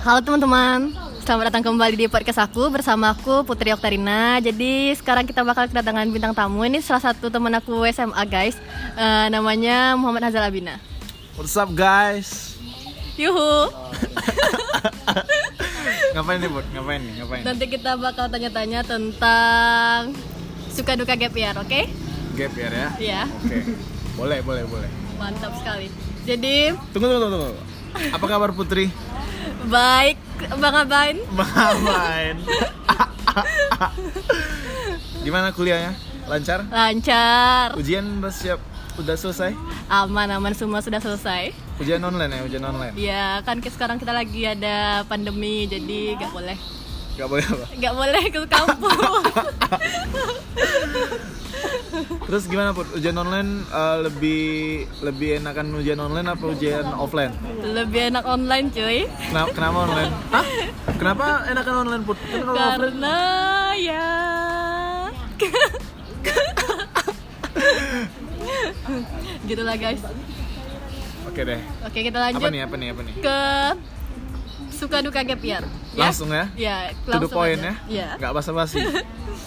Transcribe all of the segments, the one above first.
Halo teman-teman, selamat datang kembali di podcast aku bersama aku Putri Oktarina. Jadi sekarang kita bakal kedatangan bintang tamu. Ini salah satu teman aku SMA guys, Eh, namanya Muhammad Hazal Abina. What's up guys? Yuhu. Ngapain nih Bud? Ngapain nih? Ngapain? Nanti kita bakal tanya-tanya tentang suka duka gap year, oke? Gap year ya? Iya. Oke. Boleh, boleh, boleh. Mantap sekali. Jadi tunggu, tunggu, tunggu. Apa kabar Putri? Baik Bang Abain. Main. Gimana kuliahnya? Lancar? Lancar. Ujian udah siap? Udah selesai? Aman-aman semua sudah selesai. Ujian online ya? Ujian online? Ya kan sekarang kita lagi ada pandemi jadi nggak boleh Gak boleh apa? nggak boleh ke kampus. Terus gimana Put? Ujian online eh, lebih lebih enakan ujian online apa ujian offline? Lebih enak online cuy. Kenapa, kenapa online? Hah? Kenapa enakan online Put? Kan kalau offline Karena ya Gitulah guys. Oke deh. Oke kita Apa lanjut nih? Apa nih? Apa nih? ke suka duka gap year. Ya? Langsung ya? Ya, To the langsung point aja. ya? Ya. Nggak basa-basi.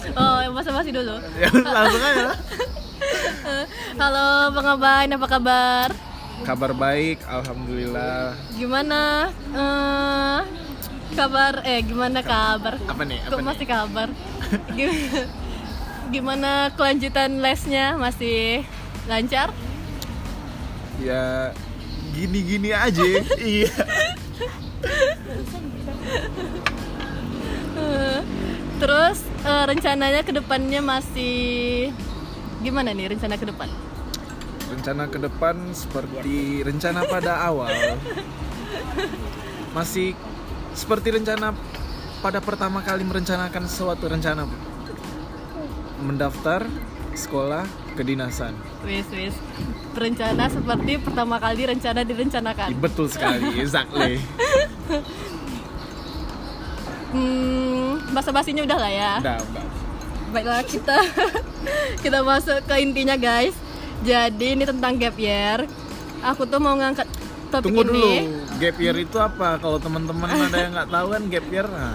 Oh, yang basa-basi dulu. ya langsung aja. Halo Bang Abain, apa kabar? Kabar baik, alhamdulillah. Gimana eh, kabar eh gimana kabar? Apa nih? Apa Kok nih? masih kabar? Gimana kelanjutan lesnya masih lancar? Ya gini-gini aja. iya. Terus eh, rencananya ke depannya masih gimana nih rencana ke depan? Rencana ke depan seperti rencana pada awal. Masih seperti rencana pada pertama kali merencanakan suatu rencana. Mendaftar sekolah kedinasan. Wis wis. Berencana seperti pertama kali rencana direncanakan. Betul sekali, exactly. Hmm, basa-basinya udah lah ya. Udah, udah. Baiklah kita kita masuk ke intinya guys. Jadi ini tentang gap year. Aku tuh mau ngangkat topik Tunggu dulu, ini. gap year itu apa? Kalau teman-teman ada yang nggak tahu kan gap year, nah,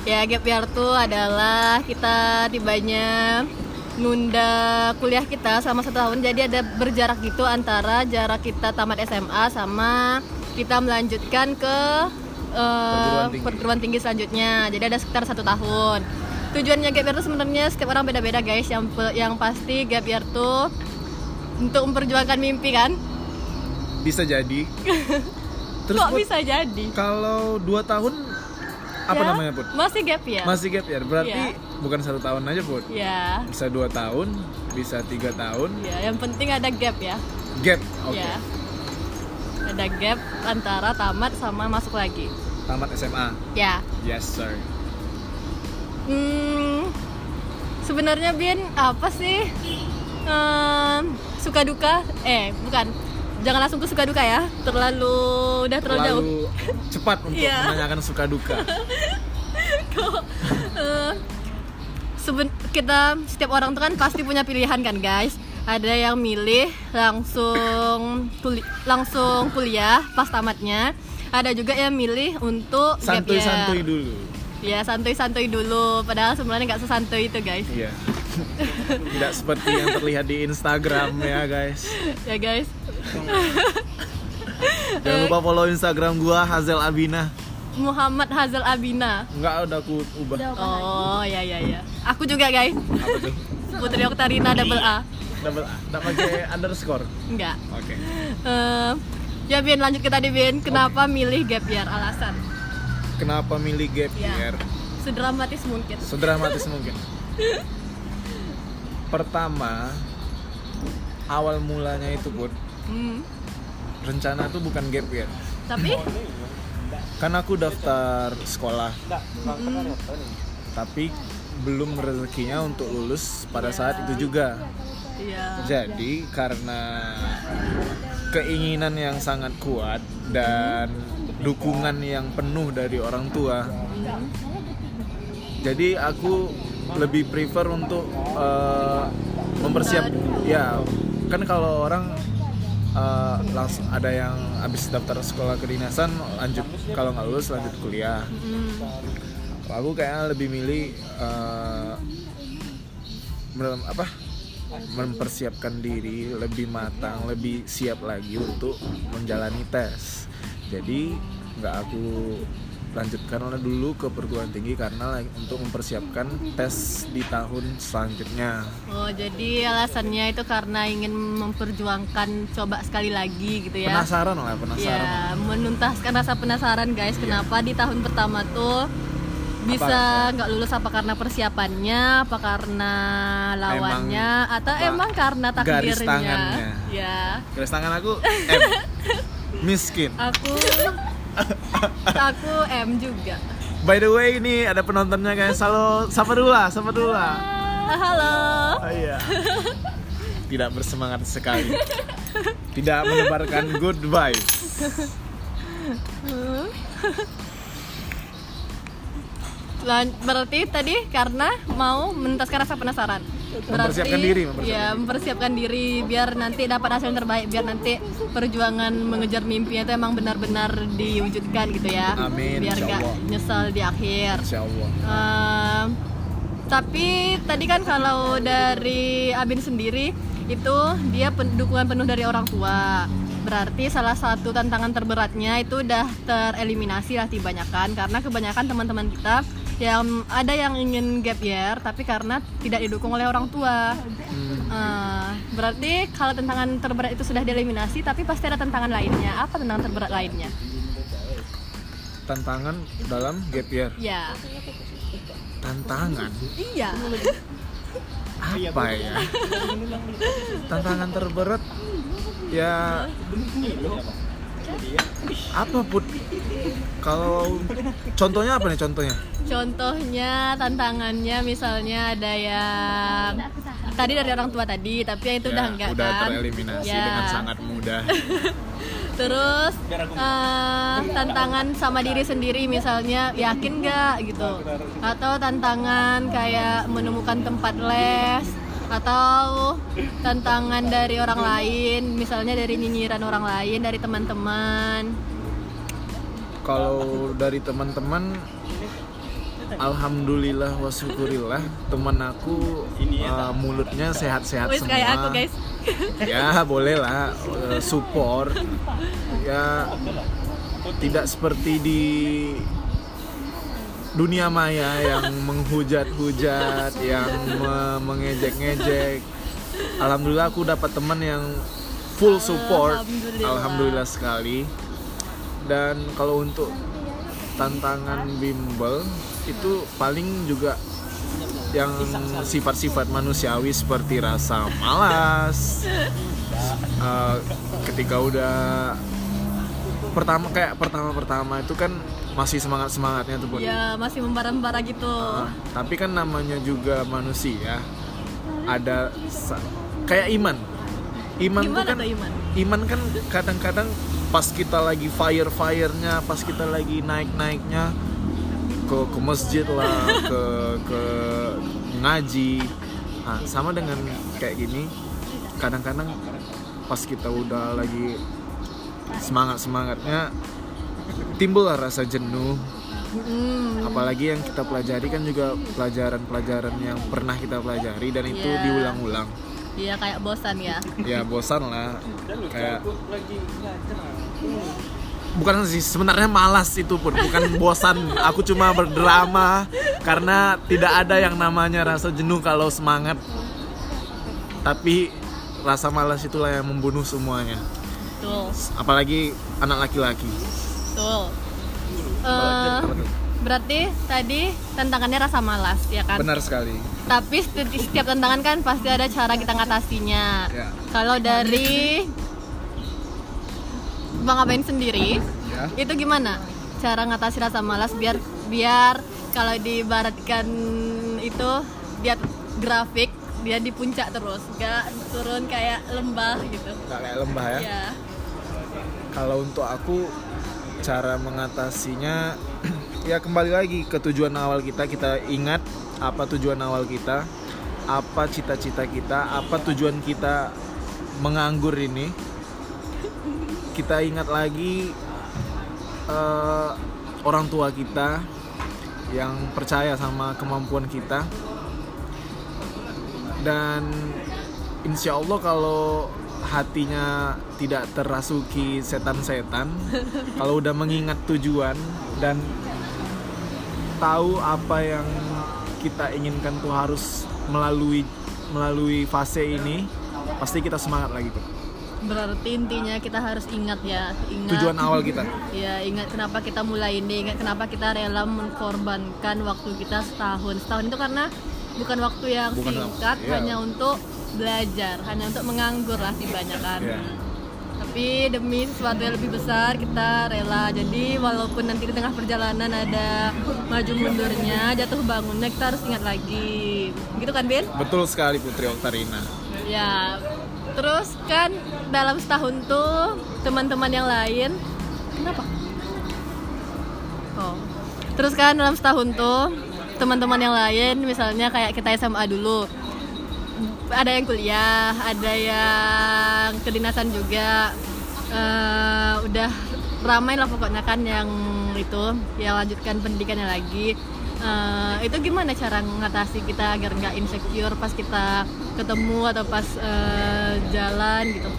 Ya gap year tuh adalah kita tibanya nunda kuliah kita selama satu tahun. Jadi ada berjarak gitu antara jarak kita tamat SMA sama kita melanjutkan ke eh, Perguruan tinggi. perguruan tinggi selanjutnya. Jadi ada sekitar satu tahun. Tujuannya gap year tuh sebenarnya setiap orang beda-beda guys. Yang yang pasti gap year tuh untuk memperjuangkan mimpi kan? bisa jadi. Terus Kok bisa jadi? kalau dua tahun apa Ya, namanya put? Masih gap year. Masih gap year, berarti Iya. bukan satu tahun aja put. Ya. Bisa dua tahun, bisa tiga tahun. Ya, yang penting ada gap ya. Gap, oke. Ya. Ada gap antara tamat sama masuk lagi. Tamat SMA, Ya. yes sir. Hmm, sebenarnya Bin apa sih Ehm, suka duka? Eh, bukan. Jangan langsung ke suka duka ya. Terlalu udah terlalu, jauh. Terlalu cepat untuk Iya. menanyakan suka duka. Kok, eh, seben- kita setiap orang tuh kan pasti punya pilihan kan guys ada yang milih langsung kuli- langsung kuliah pas tamatnya ada juga yang milih untuk. Santuy-santuy dulu. ya santuy-santuy dulu padahal sebenarnya nggak sesantuy itu guys Iya. Tidak seperti yang terlihat di Instagram ya guys. ya guys Jangan lupa follow Instagram gua Hazel Abina. Muhammad Hazal Abina Enggak udah aku ubah. oh ya ya ya aku juga guys Apa tuh? Putri Oktarina double A Double A. Enggak pakai underscore. enggak Oke. Eh, ya Bin lanjut ke tadi Bin kenapa milih gap year alasan Kenapa milih gap Ya. year? sedramatis mungkin Sedramatis mungkin. Pertama, awal mulanya itu pun Hmm, rencana tuh bukan gap year. tapi Kan aku daftar sekolah, mm, tapi belum rezekinya untuk lulus pada saat itu juga. iya Jadi karena keinginan yang sangat kuat dan dukungan yang penuh dari orang tua, jadi aku lebih prefer untuk eh, mempersiap ya kan kalau orang eh, langsung ada yang habis daftar sekolah kedinasan lanjut kalau nggak lulus lanjut kuliah Mm. Aku kayaknya lebih milih mem- apa mempersiapkan diri lebih matang lebih siap lagi untuk menjalani tes. Jadi nggak aku lanjutkan dulu ke perguruan tinggi karena untuk mempersiapkan tes di tahun selanjutnya. Oh, jadi alasannya itu karena ingin memperjuangkan coba sekali lagi gitu ya. penasaran lah penasaran. Ya, menuntaskan rasa penasaran guys, kenapa di tahun pertama tuh bisa nggak lulus apa karena persiapannya, apa karena lawannya, atau ba- emang karena garis takdirnya? tangannya. Ya, garis tangan aku M miskin aku aku M juga. by the way ini ada penontonnya guys halo sapa dulu lah sapa dulu lah Ah, halo. Oh iya. Tidak bersemangat sekali. Tidak menebarkan good vibes. Lan- berarti tadi karena mau menuntaskan rasa penasaran. Mempersiapkan diri, mempersiapkan ya, diri. mempersiapkan diri biar nanti dapat hasil yang terbaik, biar nanti perjuangan mengejar mimpinya itu emang benar-benar diwujudkan gitu ya. Amin, Biar Allah. nyesal di akhir. Insya Allah. Ehm, tapi tadi kan kalau dari Abin sendiri itu dia dukungan penuh dari orang tua. Berarti salah satu tantangan terberatnya itu udah tereliminasi lah kebanyakan karena kebanyakan teman-teman kita yang ada yang ingin gap year tapi karena tidak didukung oleh orang tua. Hmm, Eh, berarti kalau tantangan terberat itu sudah dieliminasi tapi pasti ada tantangan lainnya. Apa tantangan terberat lainnya? tantangan dalam gap year. Ya. Tantangan Iya. apa ya? Tantangan terberat ya apa put? Kalau contohnya apa nih contohnya? Contohnya tantangannya misalnya ada yang tadi dari orang tua tadi, tapi yang itu udah Ya, enggak udah kan? tereliminasi Ya. dengan sangat mudah. Terus eh, tantangan sama diri sendiri misalnya yakin nggak gitu, atau tantangan kayak menemukan tempat les atau tantangan dari orang lain, misalnya dari nyinyiran orang lain, dari teman-teman. Kalau dari teman-teman Alhamdulillah wa syukurillah teman aku uh, mulutnya sehat-sehat Wis semua. kayak aku guys. Ya boleh lah uh, support. Ya tidak seperti di dunia maya yang menghujat-hujat, yang me- mengejek-ngejek. Alhamdulillah aku dapat teman yang full support. Alhamdulillah. Alhamdulillah sekali. Dan kalau untuk tantangan bimbel itu paling juga yang sifat-sifat manusiawi seperti rasa malas Eh, ketika udah pertama kayak pertama-pertama itu kan masih semangat semangatnya tuh Bun. Ya masih membara-membara gitu. Ah, tapi kan namanya juga manusia ada kayak iman iman tuh kan Iman? iman kan kadang-kadang pas kita lagi fire firenya pas kita lagi naik naiknya ke ke masjid lah ke ke ngaji nah, sama dengan kayak gini kadang-kadang pas kita udah lagi semangat semangatnya timbullah rasa jenuh. Hmm, apalagi yang kita pelajari kan juga pelajaran-pelajaran yang pernah kita pelajari dan itu Iya. diulang-ulang. Iya kayak bosan ya. ya bosan lah. Kayak bukan sih sebenarnya malas itu pun. Bukan bosan. Aku cuma berdrama karena tidak ada yang namanya rasa jenuh kalau semangat. Tapi rasa malas itulah yang membunuh semuanya. Betul, apalagi anak laki-laki betul. Tuh? berarti tadi tantangannya rasa malas ya kan? benar sekali Tapi seti- setiap tantangan kan pasti ada cara kita ngatasinya. Ya. Kalau dari Bang Aben sendiri, ya itu gimana cara ngatasi rasa malas biar biar kalau diibaratkan itu dia grafik dia di puncak terus, gak turun kayak lembah gitu. nggak kayak lembah ya Ya. Kalau untuk aku cara mengatasinya ya kembali lagi ke tujuan awal kita. Kita ingat apa tujuan awal kita apa cita-cita kita apa tujuan kita menganggur ini. Kita ingat lagi eh, orang tua kita yang percaya sama kemampuan kita. Dan insya Allah kalau hatinya tidak terasuki setan-setan kalau udah mengingat tujuan dan tahu apa yang kita inginkan tuh harus melalui melalui fase ini pasti kita semangat lagi tuh Berarti intinya kita harus ingat ya, ingat tujuan awal kita Ya, ingat kenapa kita mulai ini, ingat kenapa kita rela mengorbankan waktu kita setahun. Setahun itu karena bukan waktu yang Bukan singkat, waktu, iya. hanya untuk belajar, hanya untuk menganggur lah kebanyakan. Iya. Tapi demi sesuatu yang lebih besar kita rela. Jadi walaupun nanti di tengah perjalanan ada maju mundurnya, jatuh bangunnya kita harus ingat lagi. Gitu kan, Bin? betul sekali Putri Oktarina Ya, terus kan dalam setahun tuh teman-teman yang lain kenapa? Oh, terus kan dalam setahun tuh teman-teman yang lain misalnya kayak kita SMA dulu ada yang kuliah, ada yang kedinasan juga, Eh, udah ramai lah pokoknya kan yang itu yang lanjutkan pendidikannya lagi. Eh, itu gimana cara mengatasi kita agar nggak insecure pas kita ketemu atau pas eh, jalan gitu?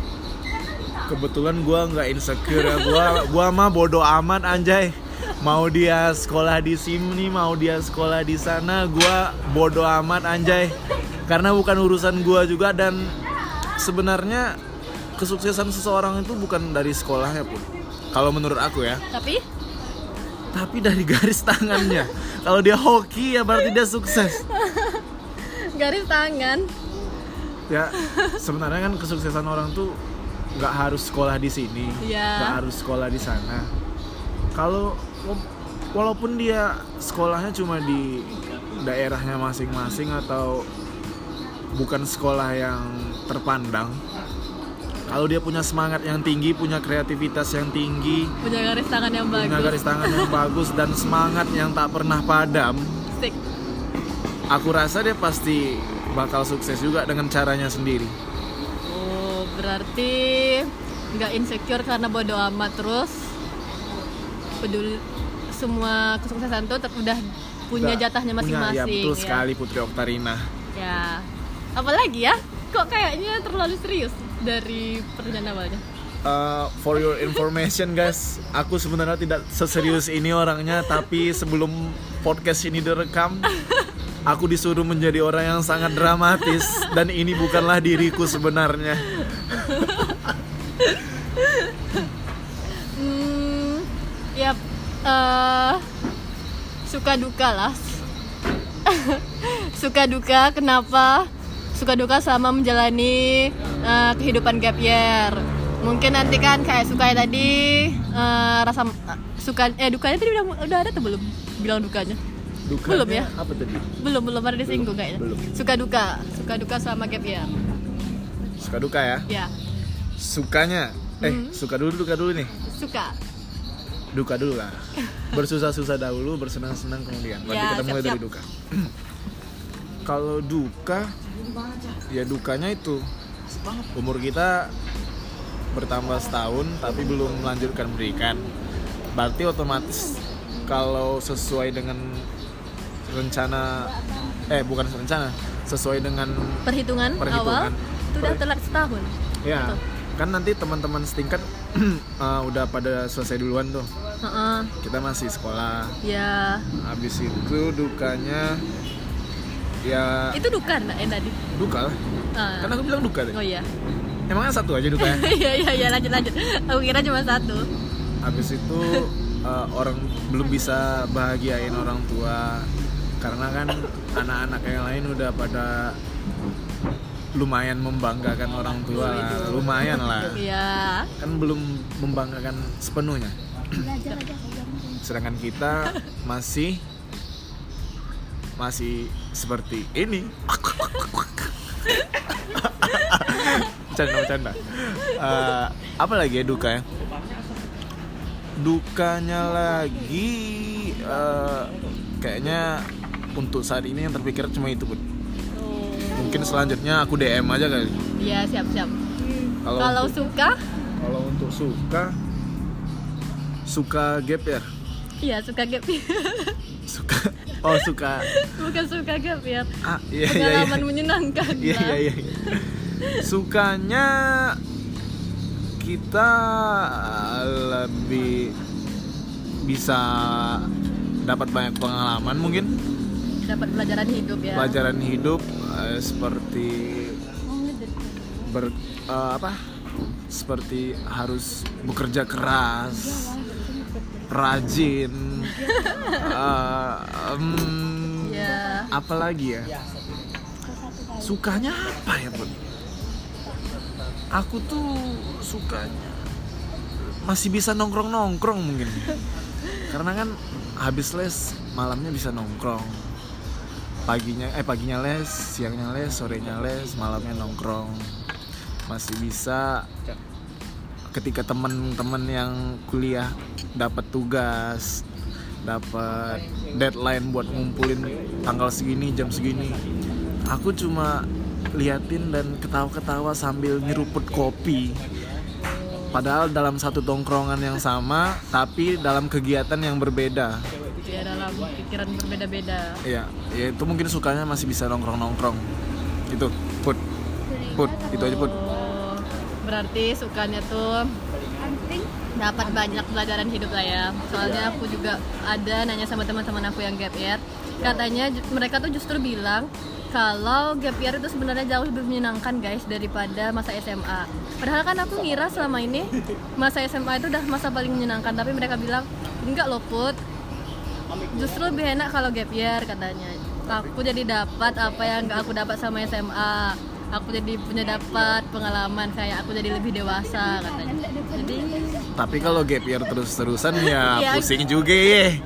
kebetulan gua nggak insecure ya gua gua mah bodoh amat anjay mau dia sekolah di sini mau dia sekolah di sana gua bodoh amat anjay. Karena bukan urusan gua juga dan sebenarnya kesuksesan seseorang itu bukan dari sekolahnya pun. Kalau menurut aku ya. Tapi? Tapi dari garis tangannya. Kalau dia hoki ya berarti dia sukses. Garis tangan. Ya sebenarnya kan kesuksesan orang tuh nggak harus sekolah di sini Iya. nggak harus sekolah di sana. Kalau walaupun dia sekolahnya cuma di daerahnya masing-masing atau bukan sekolah yang terpandang kalau dia punya semangat yang tinggi punya kreativitas yang tinggi punya garis tangan yang bagus. punya garis tangan yang bagus dan semangat yang tak pernah padam aku rasa dia pasti bakal sukses juga dengan caranya sendiri. Oh, berarti nggak insecure karena bodo amat terus? Peduli semua kesuksesan tuh udah punya jatahnya punya, masing-masing. ya betul ya. sekali Putri Oktarina Ya. Apalagi ya? Kok kayaknya terlalu serius dari pertanyaan awalnya? Uh, for your information guys, aku sebenarnya tidak seserius ini orangnya, tapi sebelum podcast ini direkam, aku disuruh menjadi orang yang sangat dramatis dan ini bukanlah diriku sebenarnya. Hmm, ya eh, suka duka lah. suka duka kenapa? Suka duka sama menjalani eh, kehidupan gap year. Mungkin nanti kan kayak suka tadi eh, rasa suka eh dukanya tadi udah udah ada tuh belum bilang dukanya? Dukanya Belum ya? Apa tadi? Belum belum ada disinggung kayaknya. belum. Suka duka, suka duka sama gap year. Suka duka ya? Ya, Sukanya, eh Hmm. suka dulu duka dulu nih. suka. Duka dulu lah. Bersusah-susah dahulu, bersenang-senang kemudian. Berarti Ya, kita mulai dari duka. Kalau duka, ya dukanya itu umur kita bertambah setahun tapi belum melanjutkan pendidikan. Berarti otomatis kalau sesuai dengan rencana eh bukan rencana, sesuai dengan Perhitungan, Perhitungan. awal itu udah telat setahun. ya Betul. Kan nanti teman-teman setingkat eh, udah pada selesai duluan tuh. Heeh. Kita masih sekolah. Ya, Habis itu dukanya ya itu duka enggak yang tadi? duka lah. Ah. Kan aku bilang duka deh. Oh iya. Emangnya satu aja dukanya? Iya iya iya lanjut lanjut. Aku kira cuma satu. Habis itu eh, orang belum bisa bahagiain orang tua karena kan anak-anak yang lain udah pada lumayan membanggakan orang tua lah. Lumayan lah. Iya. Kan belum membanggakan sepenuhnya. Sedangkan kita masih masih seperti ini. Bercanda, bercanda. Eh, apa lagi ya duka ya? Dukanya lagi eh, kayaknya untuk saat ini yang terpikir cuma itu pun. Mungkin selanjutnya aku DM aja kali. Iya siap siap. Kalau suka kalau untuk suka suka gap ya Iya suka gap suka oh suka Bukan suka gap year. ah iya iya iya Pengalaman menyenangkan. iya lah. iya iya sukanya kita lebih bisa dapat banyak pengalaman mungkin Dapat pelajaran hidup ya. pelajaran hidup eh, seperti ber eh, apa? Seperti harus bekerja keras rajin eh, em, Ya. apa lagi ya? Sukanya apa ya bun? Aku tuh sukanya masih bisa nongkrong nongkrong mungkin. Karena kan habis les malamnya bisa nongkrong paginya eh paginya les siangnya les sorenya les malamnya nongkrong. Masih bisa ketika teman-teman yang kuliah dapat tugas dapat deadline buat ngumpulin tanggal segini jam segini. Aku cuma liatin dan ketawa-ketawa sambil nyeruput kopi. Padahal dalam satu tongkrongan yang sama tapi dalam kegiatan yang berbeda Ya dalam pikiran berbeda-beda. ya ya itu mungkin sukanya masih bisa nongkrong-nongkrong itu put put itu aja put Oh, berarti sukanya tuh dapat banyak pelajaran hidup lah ya. Soalnya aku juga ada nanya sama teman-teman aku yang gap year. Katanya mereka tuh justru bilang kalau gap year itu sebenarnya jauh lebih menyenangkan guys daripada masa SMA. Padahal kan aku ngira selama ini masa SMA itu udah masa paling menyenangkan, tapi mereka bilang enggak loh put. Justru lebih enak kalau gap year katanya. Aku jadi dapat apa yang nggak aku dapat sama SMA. Aku jadi punya dapat pengalaman kayak aku jadi lebih dewasa katanya. Jadi tapi kalau gap year terus-terusan ya Ya. pusing juga ya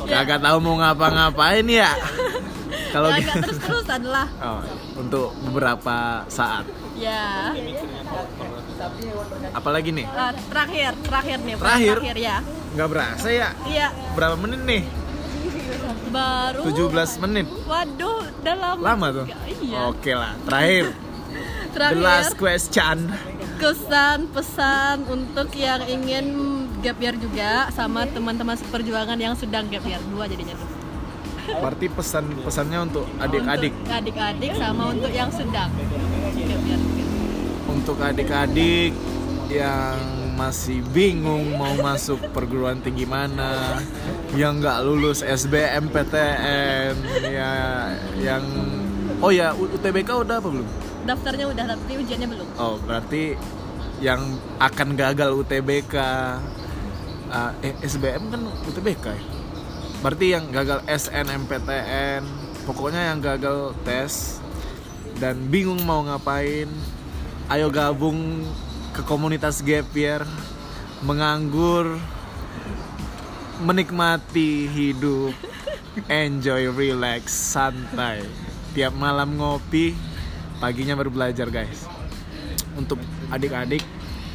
kagak tahu mau ngapa-ngapain ya kalau ya gitu nggak terus-terusan lah. oh, untuk beberapa saat Ya. apalagi nih Ah, terakhir, terakhir nih. Terakhir? Terakhir ya. nggak berasa ya Iya, berapa menit nih baru 17 menit Waduh, udah lama. lama tuh juga. Iya. oke lah terakhir the Terakhir. last question kesan pesan untuk yang ingin gap year juga sama teman-teman seperjuangan yang sedang gap year dua jadinya tuh berarti pesan pesannya untuk adik-adik adik-adik sama untuk yang sedang gap year juga. untuk adik-adik yang masih bingung mau masuk perguruan tinggi mana yang nggak lulus SBMPTN ya yang oh ya UTBK udah apa belum? Daftarnya udah tapi ujiannya belum. Oh berarti yang akan gagal UTBK ah, eh SBM kan UTBK ya? Berarti yang gagal SNMPTN pokoknya yang gagal tes dan bingung mau ngapain ayo gabung ke komunitas gap year menganggur menikmati hidup enjoy relax santai. Tiap malam ngopi paginya baru belajar guys. Untuk adik-adik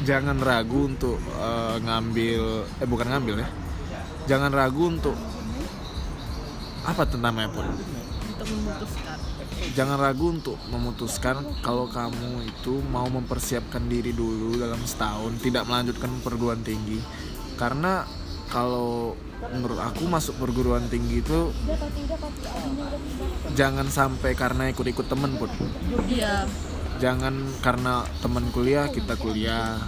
jangan ragu untuk eh, ngambil eh bukan ngambil ya. Jangan ragu untuk apa namanya pun untuk memutuskan jangan ragu untuk memutuskan kalau kamu itu mau mempersiapkan diri dulu dalam setahun tidak melanjutkan perguruan tinggi. Karena kalau menurut aku masuk perguruan tinggi itu jangan sampai karena ikut-ikut temen pun iya. Jangan karena teman kuliah kita kuliah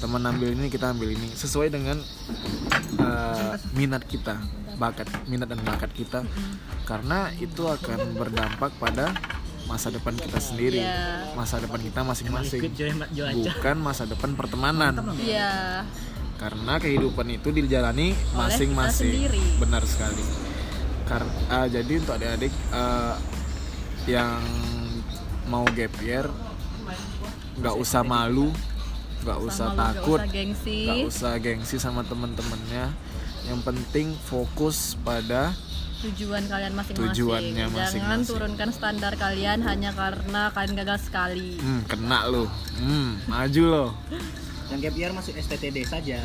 teman ambil ini kita ambil ini. Sesuai dengan uh, minat kita bakat minat dan bakat kita. Karena itu akan berdampak pada masa depan kita sendiri Iya. masa depan kita masing-masing. Bukan masa depan pertemanan. Iya. Karena kehidupan itu dijalani masing-masing. benar sekali. Karena jadi untuk adik-adik uh, yang mau gap year nggak usah malu nggak usah Sama lu, nggak takut. usah gengsi usah gengsi sama temen-temennya. Yang penting fokus pada tujuan kalian masing-masing. Tujuannya jangan masing-masing. turunkan standar kalian hanya karena kalian gagal sekali. Hmm, kena lo hmm, maju lo. Yang gap year masuk STTD saja.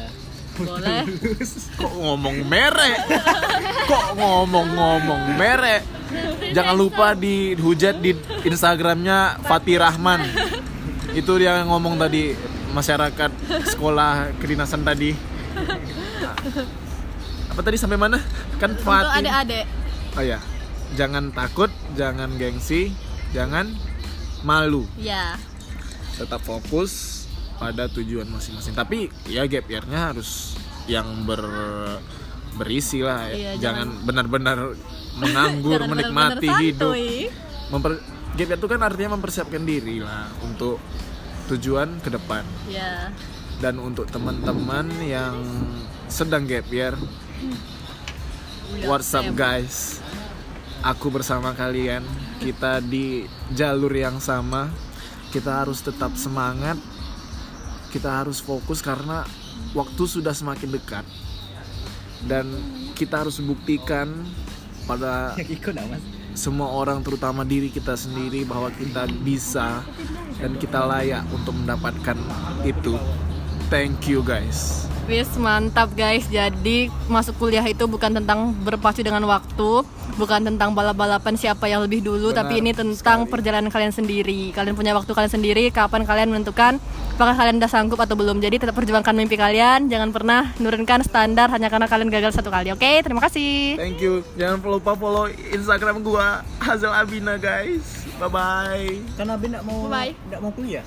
Boleh. Kok ngomong merek? Kok ngomong-ngomong merek? Jangan lupa dihujat di instagramnya Fatih Rahman. Itu dia yang ngomong tadi masyarakat sekolah kedinasan tadi apa tadi sampai mana kan Untuk adik-adik. oh ya jangan takut jangan gengsi jangan malu Ya. tetap fokus pada tujuan masing-masing tapi ya gap year-nya harus yang ber berisi lah ya. Iya, jangan benar-benar menganggur Jangan menikmati bener-bener hidup santuy. Memper, gap year itu kan artinya mempersiapkan diri lah untuk tujuan ke depan. Ya. dan untuk teman-teman yang sedang gap year What's up guys? Aku bersama kalian Kita di jalur yang sama. Kita harus tetap semangat. Kita harus fokus karena Waktu sudah semakin dekat. Dan kita harus buktikan Pada Semua orang terutama diri kita sendiri bahwa kita bisa dan kita layak untuk mendapatkan itu. Thank you guys. Wis mantap guys. Jadi masuk kuliah itu bukan tentang berpacu dengan waktu, bukan tentang balap-balapan siapa yang lebih dulu, Benar tapi ini tentang sekali. perjalanan kalian sendiri. Kalian punya waktu kalian sendiri, kapan kalian menentukan apakah kalian udah sanggup atau belum. Jadi tetap perjuangkan mimpi kalian, jangan pernah nurunkan standar hanya karena kalian gagal satu kali. Oke, terima kasih. Thank you. Jangan lupa follow Instagram gua Hazel Abina guys. Bye bye. Kan Abi nggak mau Bye-bye. nggak mau kuliah.